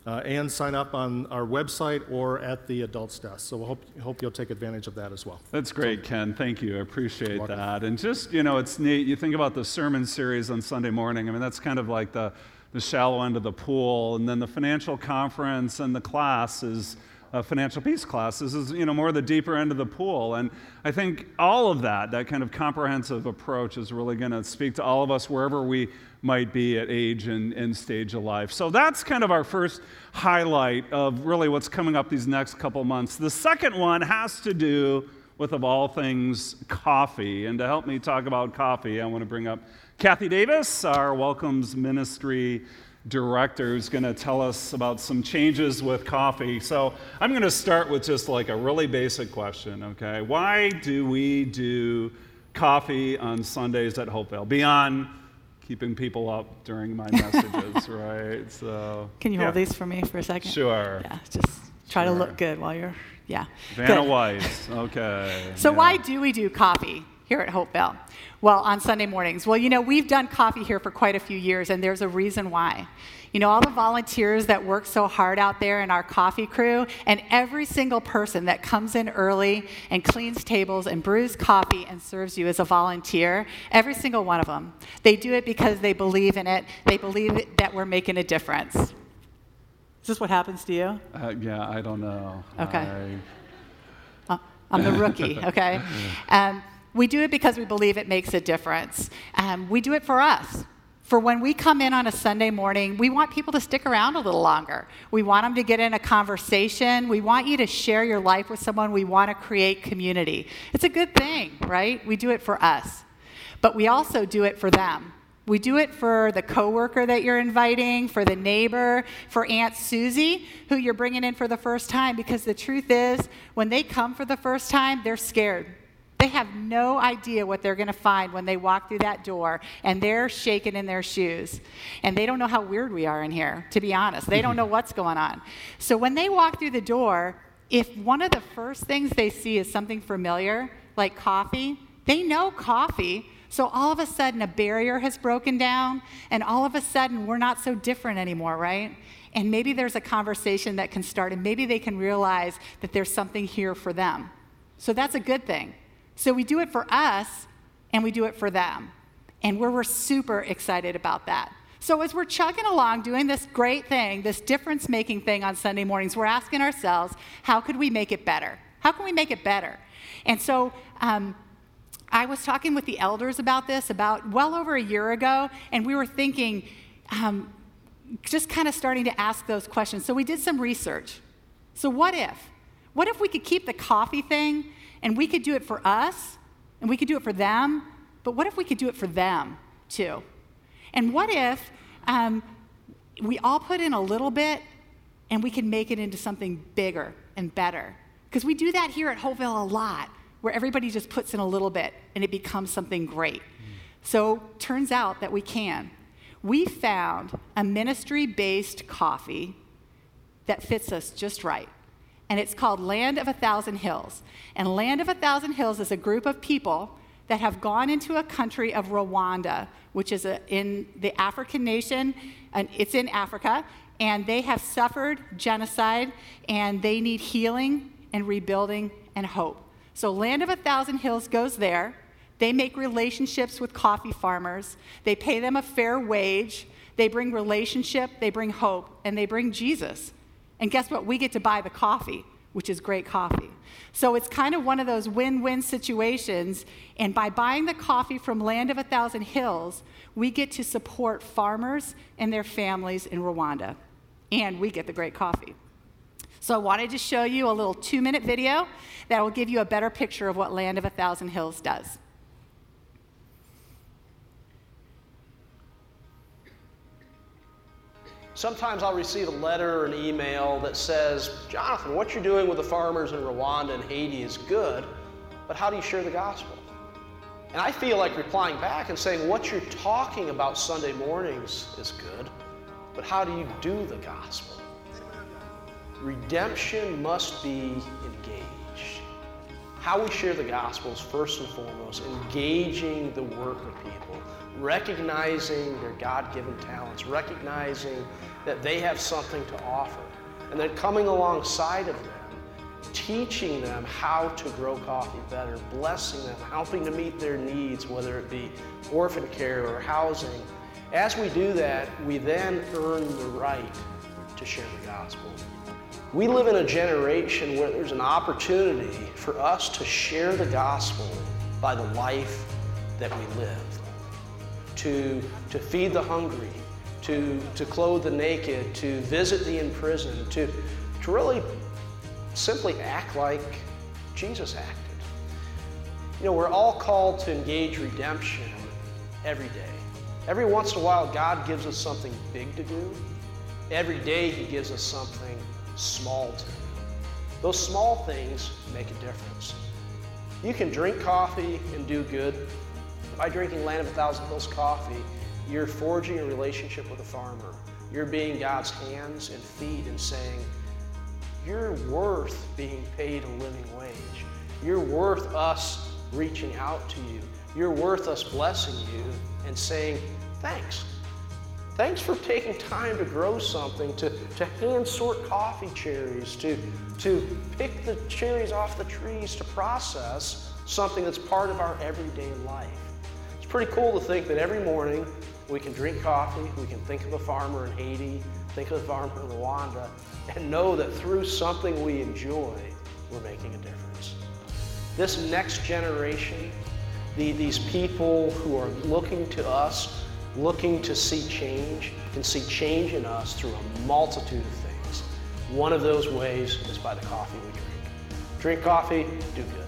Speaker 5: uh, and sign up on our website or at the adults desk. So we hope, hope you'll take advantage of that as well.
Speaker 4: That's great, Ken. Thank you. I appreciate that. And just, you know, it's neat. You think about the sermon series on Sunday morning. I mean, that's kind of like the, the shallow end of the pool. And then the financial conference and the class is uh, financial peace classes is you know more the deeper end of the pool. And i think all of that that kind of comprehensive approach is really going to speak to all of us wherever we might be at age and, and stage of life. So that's kind of our first highlight of really what's coming up these next couple months. The second one has to do with of all things coffee. And to help me talk about coffee i want to bring up kathy davis our welcomes ministry director who's going to tell us about some changes with coffee. So I'm going to start with just like a really basic question, okay? Why do we do coffee on Sundays at Hopevale beyond keeping people up during my messages, right? So
Speaker 14: Can you
Speaker 4: yeah.
Speaker 14: hold these for me for a second?
Speaker 4: Sure.
Speaker 14: Yeah, just try
Speaker 4: Sure.
Speaker 14: to look good while you're yeah.
Speaker 4: Vanna
Speaker 14: Good.
Speaker 4: Weiss, okay.
Speaker 14: So
Speaker 4: yeah.
Speaker 14: why do we do coffee here at Hopevale? Well, on Sunday mornings. Well, you know, we've done coffee here for quite a few years, and there's a reason why. You know, all the volunteers that work so hard out there in our coffee crew, and every single person that comes in early and cleans tables and brews coffee and serves you as a volunteer, every single one of them, they do it because they believe in it. They believe that we're making a difference. Is this what happens to you?
Speaker 4: Uh, yeah, I don't know.
Speaker 14: Okay.
Speaker 4: I-
Speaker 14: Uh, I'm the rookie, okay? Um, we do it because we believe it makes a difference. Um, we do it for us. For when we come in on a Sunday morning, we want people to stick around a little longer. We want them to get in a conversation. We want you to share your life with someone. We want to create community. It's a good thing, right? We do it for us. But we also do it for them. We do it for the coworker that you're inviting, for the neighbor, for Aunt Susie, who you're bringing in for the first time. Because the truth is, when they come for the first time, they're scared. They have no idea what they're going to find when they walk through that door, and they're shaking in their shoes. And they don't know how weird we are in here, to be honest. They don't know what's going on. So when they walk through the door, if one of the first things they see is something familiar, like coffee, they know coffee. So all of a sudden, a barrier has broken down, and all of a sudden, we're not so different anymore, right? And maybe there's a conversation that can start, and maybe they can realize that there's something here for them. So that's a good thing. So we do it for us, and we do it for them. And we're, we're super excited about that. So as we're chugging along doing this great thing, this difference making thing on Sunday mornings, we're asking ourselves, how could we make it better? How can we make it better? And so um, I was talking with the elders about this about well over a year ago, and we were thinking, um, just kind of starting to ask those questions. So we did some research. So, what if? What if we could keep the coffee thing and we could do it for us and we could do it for them, but what if we could do it for them too? And what if um, we all put in a little bit and we can make it into something bigger and better? Because we do that here at Hopevale a lot, where everybody just puts in a little bit and it becomes something great. So turns out that we can. We found a ministry based coffee that fits us just right. And it's called Land of a Thousand Hills. And Land of a Thousand Hills is a group of people that have gone into a country of Rwanda, which is a, in the African nation, and it's in Africa, and they have suffered genocide, and they need healing and rebuilding and hope. So, Land of a Thousand Hills goes there. They make relationships with coffee farmers. They pay them a fair wage. They bring relationship, they bring hope, and they bring Jesus. And guess what? We get to buy the coffee, which is great coffee. So it's kind of one of those win win situations. And by buying the coffee from Land of a Thousand Hills, we get to support farmers and their families in Rwanda. And we get the great coffee. So I wanted to show you a little two minute video that will give you a better picture of what Land of a Thousand Hills does.
Speaker 15: Sometimes I'll receive a letter or an email that says, Jonathan, what you're doing with the farmers in Rwanda and Haiti is good, but how do you share the gospel? And I feel like replying back and saying, what you're talking about Sunday mornings is good, but how do you do the gospel? Redemption must be engaged. How we share the gospel is first and foremost engaging the work of people, recognizing their God given talents, recognizing that they have something to offer, and then coming alongside of them, teaching them how to grow coffee better, blessing them, helping to meet their needs, whether it be orphan care or housing. As we do that, we then earn the right to share the gospel. We live in a generation where there's an opportunity for us to share the gospel by the life that we live, to, to feed the hungry, to, to clothe the naked, to visit the imprisoned, to, to really simply act like Jesus acted. You know, we're all called to engage redemption every day. Every once in a while, God gives us something big to do. Every day, He gives us something small to do. Those small things make a difference. You can drink coffee and do good. By drinking Land of a Thousand Hills coffee, you're forging a relationship with a farmer. You're being God's hands and feet and saying, You're worth being paid a living wage. You're worth us reaching out to you. You're worth us blessing you and saying, Thanks. Thanks for taking time to grow something, to, to hand sort coffee cherries, to, to pick the cherries off the trees, to process something that's part of our everyday life. Pretty cool to think that every morning we can drink coffee, we can think of a farmer in Haiti, think of a farmer in Rwanda, and know that through something we enjoy, we're making a difference. This next generation, the, these people who are looking to us looking to see change can see change in us through a multitude of things. One of those ways is by the coffee we drink. Drink coffee, do good.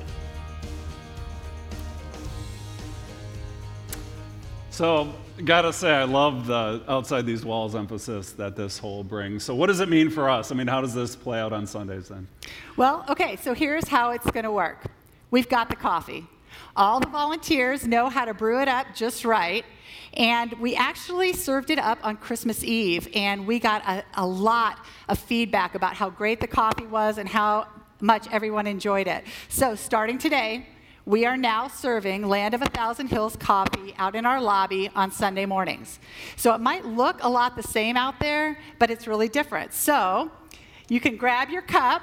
Speaker 4: So, gotta say, I love the outside these walls emphasis that this whole brings. So, what does it mean for us? I mean, how does this play out on Sundays then?
Speaker 14: Well, okay, so here's how it's to work. We've got the coffee. All the volunteers know how to brew it up just right. And we actually served it up on Christmas Eve, and we got a, a lot of feedback about how great the coffee was and how much everyone enjoyed it. So, starting today, we are now serving Land of a Thousand Hills coffee out in our lobby on Sunday mornings. So, it might look a lot the same out there, but it's really different. So, you can grab your cup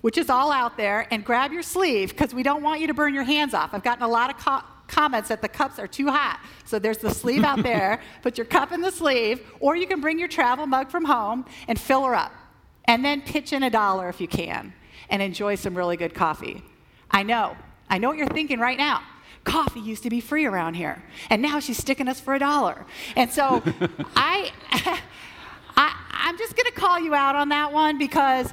Speaker 14: which is all out there, and grab your sleeve because we don't want you to burn your hands off. I've gotten a lot of co- comments that the cups are too hot. So there's the sleeve out there. Put your cup in the sleeve, or you can bring your travel mug from home and fill her up. And then pitch in a dollar if you can and enjoy some really good coffee. I know, I know what you're thinking right now. Coffee used to be free around here, and now she's sticking us for a dollar. And so I, I, I'm just going to call you out on that one because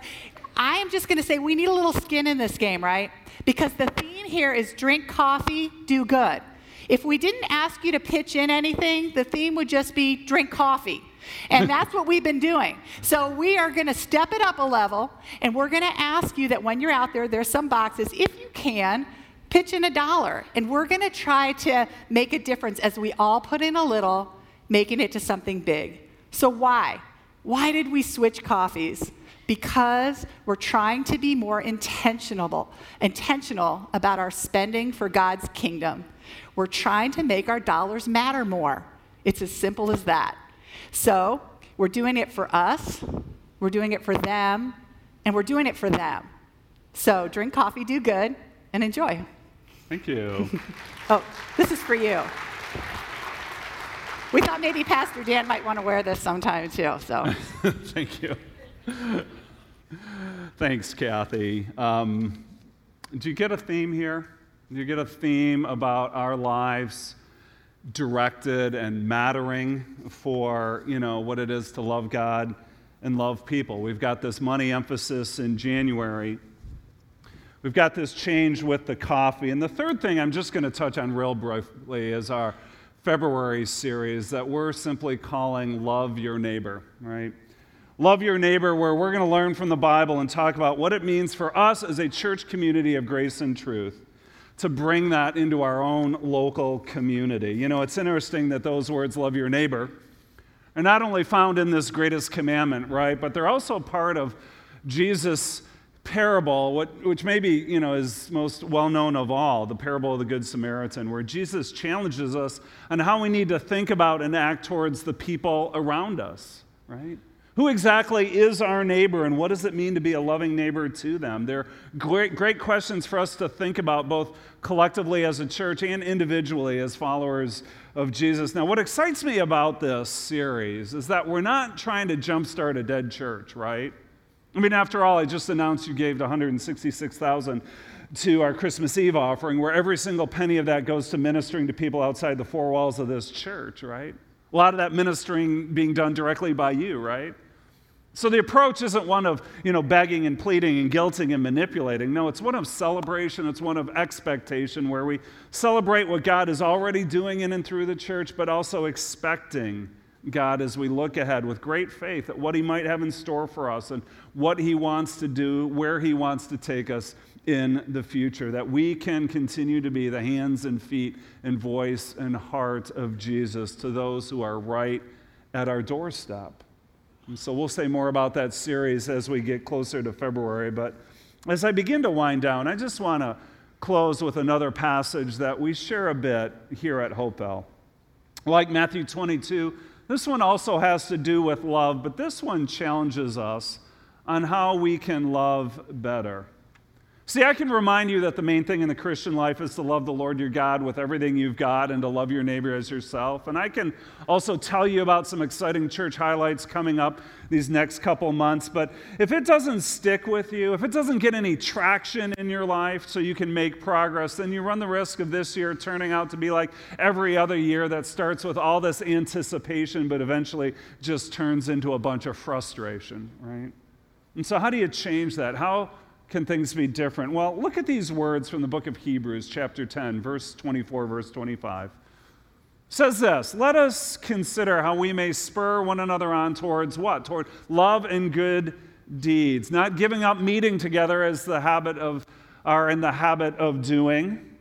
Speaker 14: I am just going to say we need a little skin in this game, right? Because the theme here is drink coffee, do good. If we didn't ask you to pitch in anything, the theme would just be drink coffee. And that's what we've been doing. So we are going to step it up a level, and we're going to ask you that when you're out there, there's some boxes, if you can, pitch in a dollar. And we're going to try to make a difference as we all put in a little, making it to something big. So why? Why did we switch coffees? because we're trying to be more intentional, intentional about our spending for God's kingdom. We're trying to make our dollars matter more. It's as simple as that. So, we're doing it for us, we're doing it for them, and we're doing it for them. So, drink coffee, do good, and enjoy.
Speaker 4: Thank you.
Speaker 14: oh, this is for you. We thought maybe Pastor Dan might want to wear this sometime too, so.
Speaker 4: Thank you. Thanks, Kathy. Um, do you get a theme here? Do you get a theme about our lives directed and mattering for, you know, what it is to love God and love people? We've got this money emphasis in January. We've got this change with the coffee. And the third thing I'm just going to touch on real briefly is our February series that we're simply calling Love Your Neighbor, right? Love Your Neighbor, where we're going to learn from the Bible and talk about what it means for us as a church community of grace and truth to bring that into our own local community. You know, it's interesting that those words, love your neighbor, are not only found in this greatest commandment, right, but they're also part of Jesus' parable, which maybe you know is most well known of all, the parable of the Good Samaritan, where Jesus challenges us on how we need to think about and act towards the people around us, right? Who exactly is our neighbor and what does it mean to be a loving neighbor to them? They're great, great questions for us to think about both collectively as a church and individually as followers of Jesus. Now, what excites me about this series is that we're not trying to jumpstart a dead church, right? I mean, after all, I just announced you gave 166,000 to our Christmas Eve offering, where every single penny of that goes to ministering to people outside the four walls of this church, right? A lot of that ministering being done directly by you, right? So the approach isn't one of, you know, begging and pleading and guilting and manipulating. No, it's one of celebration, it's one of expectation where we celebrate what God is already doing in and through the church, but also expecting God as we look ahead with great faith at what He might have in store for us and what He wants to do, where He wants to take us in the future, that we can continue to be the hands and feet and voice and heart of Jesus to those who are right at our doorstep. And so we'll say more about that series as we get closer to February. But as I begin to wind down, I just want to close with another passage that we share a bit here at Hopevale. Like Matthew 22, this one also has to do with love, but this one challenges us on how we can love better. See, I can remind you that the main thing in the Christian life is to love the Lord your God with everything you've got and to love your neighbor as yourself. And I can also tell you about some exciting church highlights coming up these next couple months. But if it doesn't stick with you, if it doesn't get any traction in your life so you can make progress, then you run the risk of this year turning out to be like every other year that starts with all this anticipation, but eventually just turns into a bunch of frustration, right? And so, how do you change that? How can things be different? Well, look at these words from the book of Hebrews, chapter 10, verse 24, verse 25. It says this Let us consider how we may spur one another on towards what? Toward love and good deeds, not giving up meeting together as the habit of are in the habit of doing,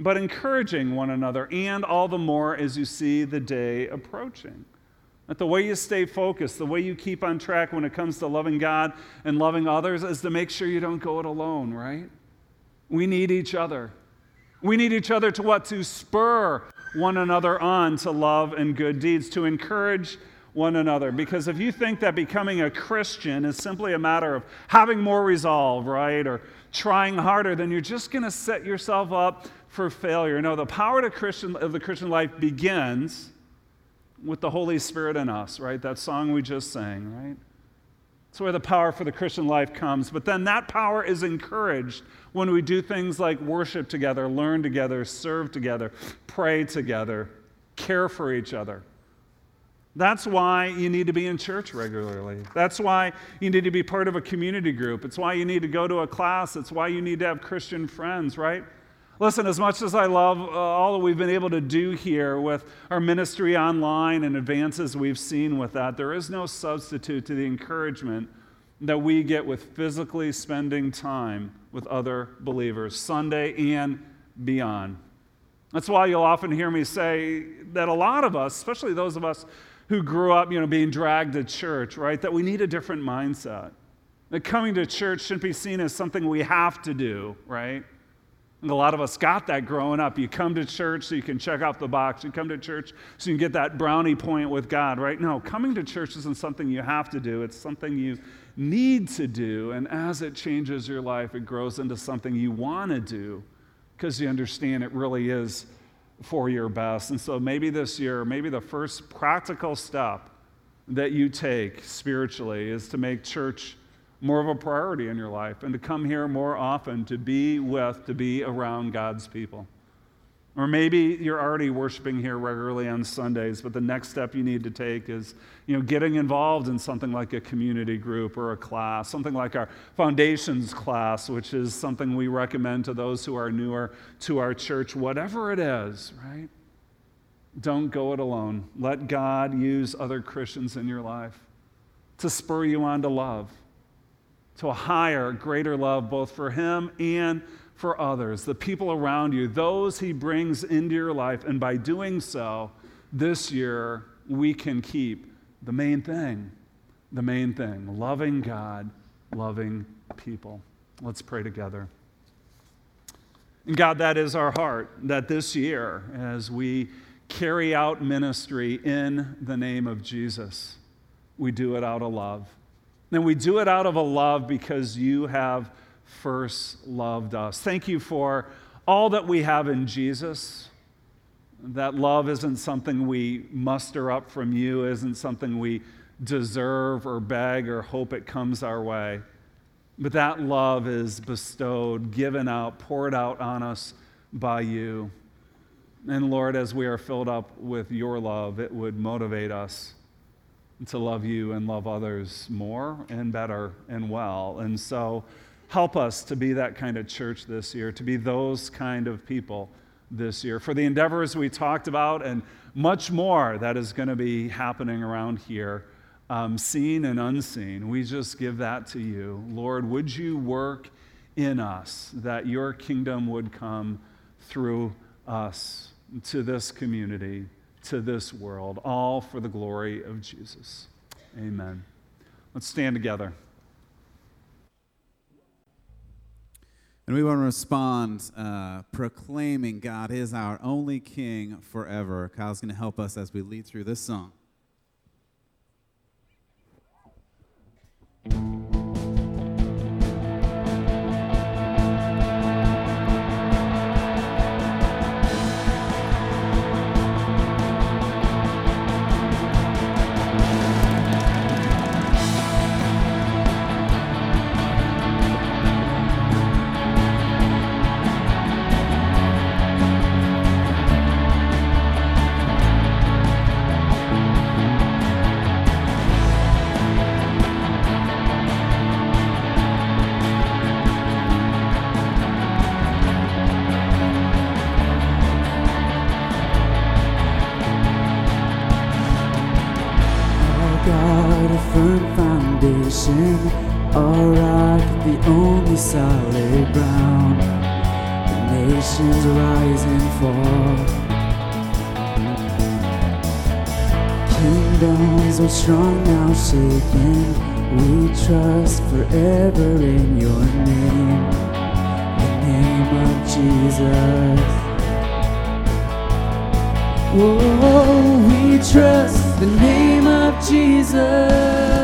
Speaker 4: but encouraging one another, and all the more as you see the day approaching. That the way you stay focused, the way you keep on track when it comes to loving God and loving others is to make sure you don't go it alone, right? We need each other. We need each other to what? To spur one another on to love and good deeds, to encourage one another. Because if you think that becoming a Christian is simply a matter of having more resolve, right, or trying harder, then you're just going to set yourself up for failure. No, the power of, Christian, of the Christian life begins with the Holy Spirit in us, right? That song we just sang, right? That's where the power for the Christian life comes. But then that power is encouraged when we do things like worship together, learn together, serve together, pray together, care for each other. That's why you need to be in church regularly. That's why you need to be part of a community group. It's why you need to go to a class. It's why you need to have Christian friends, right? Listen, as much as I love uh, all that we've been able to do here with our ministry online and advances we've seen with that, there is no substitute to the encouragement that we get with physically spending time with other believers, Sunday and beyond. That's why you'll often hear me say that a lot of us, especially those of us who grew up, you know, being dragged to church, right, that we need a different mindset. That coming to church shouldn't be seen as something we have to do, right? And a lot of us got that growing up. You come to church so you can check off the box. You come to church so you can get that brownie point with God, right? No, coming to church isn't something you have to do, it's something you need to do. And as it changes your life, it grows into something you want to do because you understand it really is for your best. And so maybe this year, maybe the first practical step that you take spiritually is to make church more of a priority in your life and to come here more often to be with, to be around God's people. Or maybe you're already worshiping here regularly on Sundays, but the next step you need to take is, you know, getting involved in something like a community group or a class, something like our foundations class, which is something we recommend to those who are newer to our church, whatever it is, right? Don't go it alone. Let God use other Christians in your life to spur you on to love to a higher, greater love, both for Him and for others, the people around you, those He brings into your life. And by doing so, this year, we can keep the main thing the main thing loving God, loving people. Let's pray together. And God, that is our heart, that this year, as we carry out ministry in the name of Jesus, we do it out of love. And we do it out of a love because you have first loved us. Thank you for all that we have in Jesus. That love isn't something we muster up from you, isn't something we deserve or beg or hope it comes our way. But that love is bestowed, given out, poured out on us by you. And Lord, as we are filled up with your love, it would motivate us to love you and love others more and better and well. And so help us to be that kind of church this year, to be those kind of people this year. For the endeavors we talked about and much more that is going to be happening around here, um, seen and unseen, we just give that to you. Lord, would you work in us that your kingdom would come through us to this community, to this world, all for the glory of Jesus. Amen. Let's stand together.
Speaker 1: And we want to respond uh, proclaiming God is our only King forever. Kyle's going to help us as we lead through this song.
Speaker 2: Our rock, the only solid ground. The nations rise and fall. Kingdoms are strong now shaken. We trust forever in your name, the name of Jesus. Whoa, we trust the name of Jesus.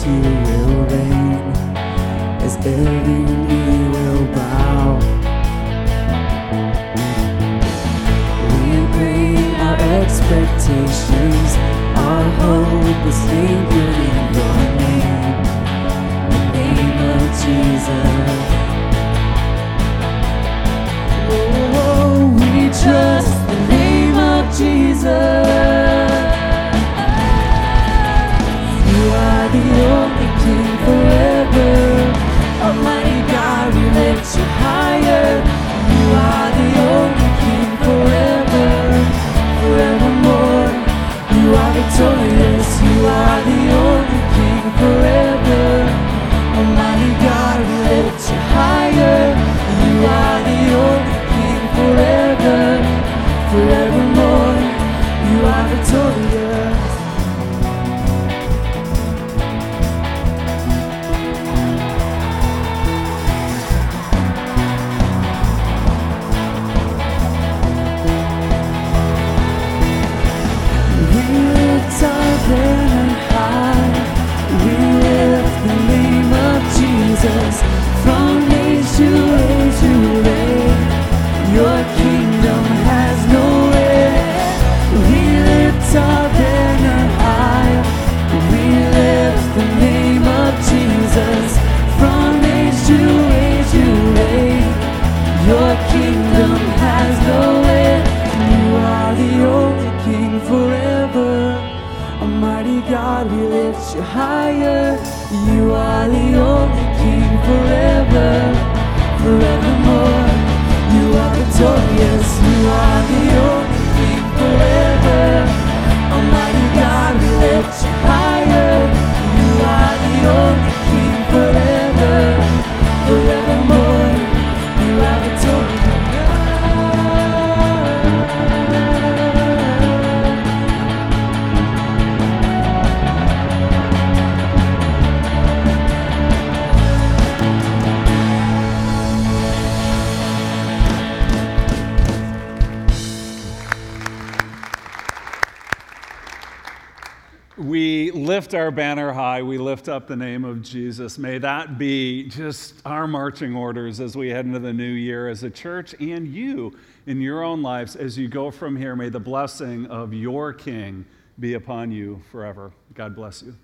Speaker 2: Justice you
Speaker 4: up the name of Jesus. May that be just our marching orders as we head into the new year as a church and you in your own lives as you go from here. May the blessing of your King be upon you forever. God bless you.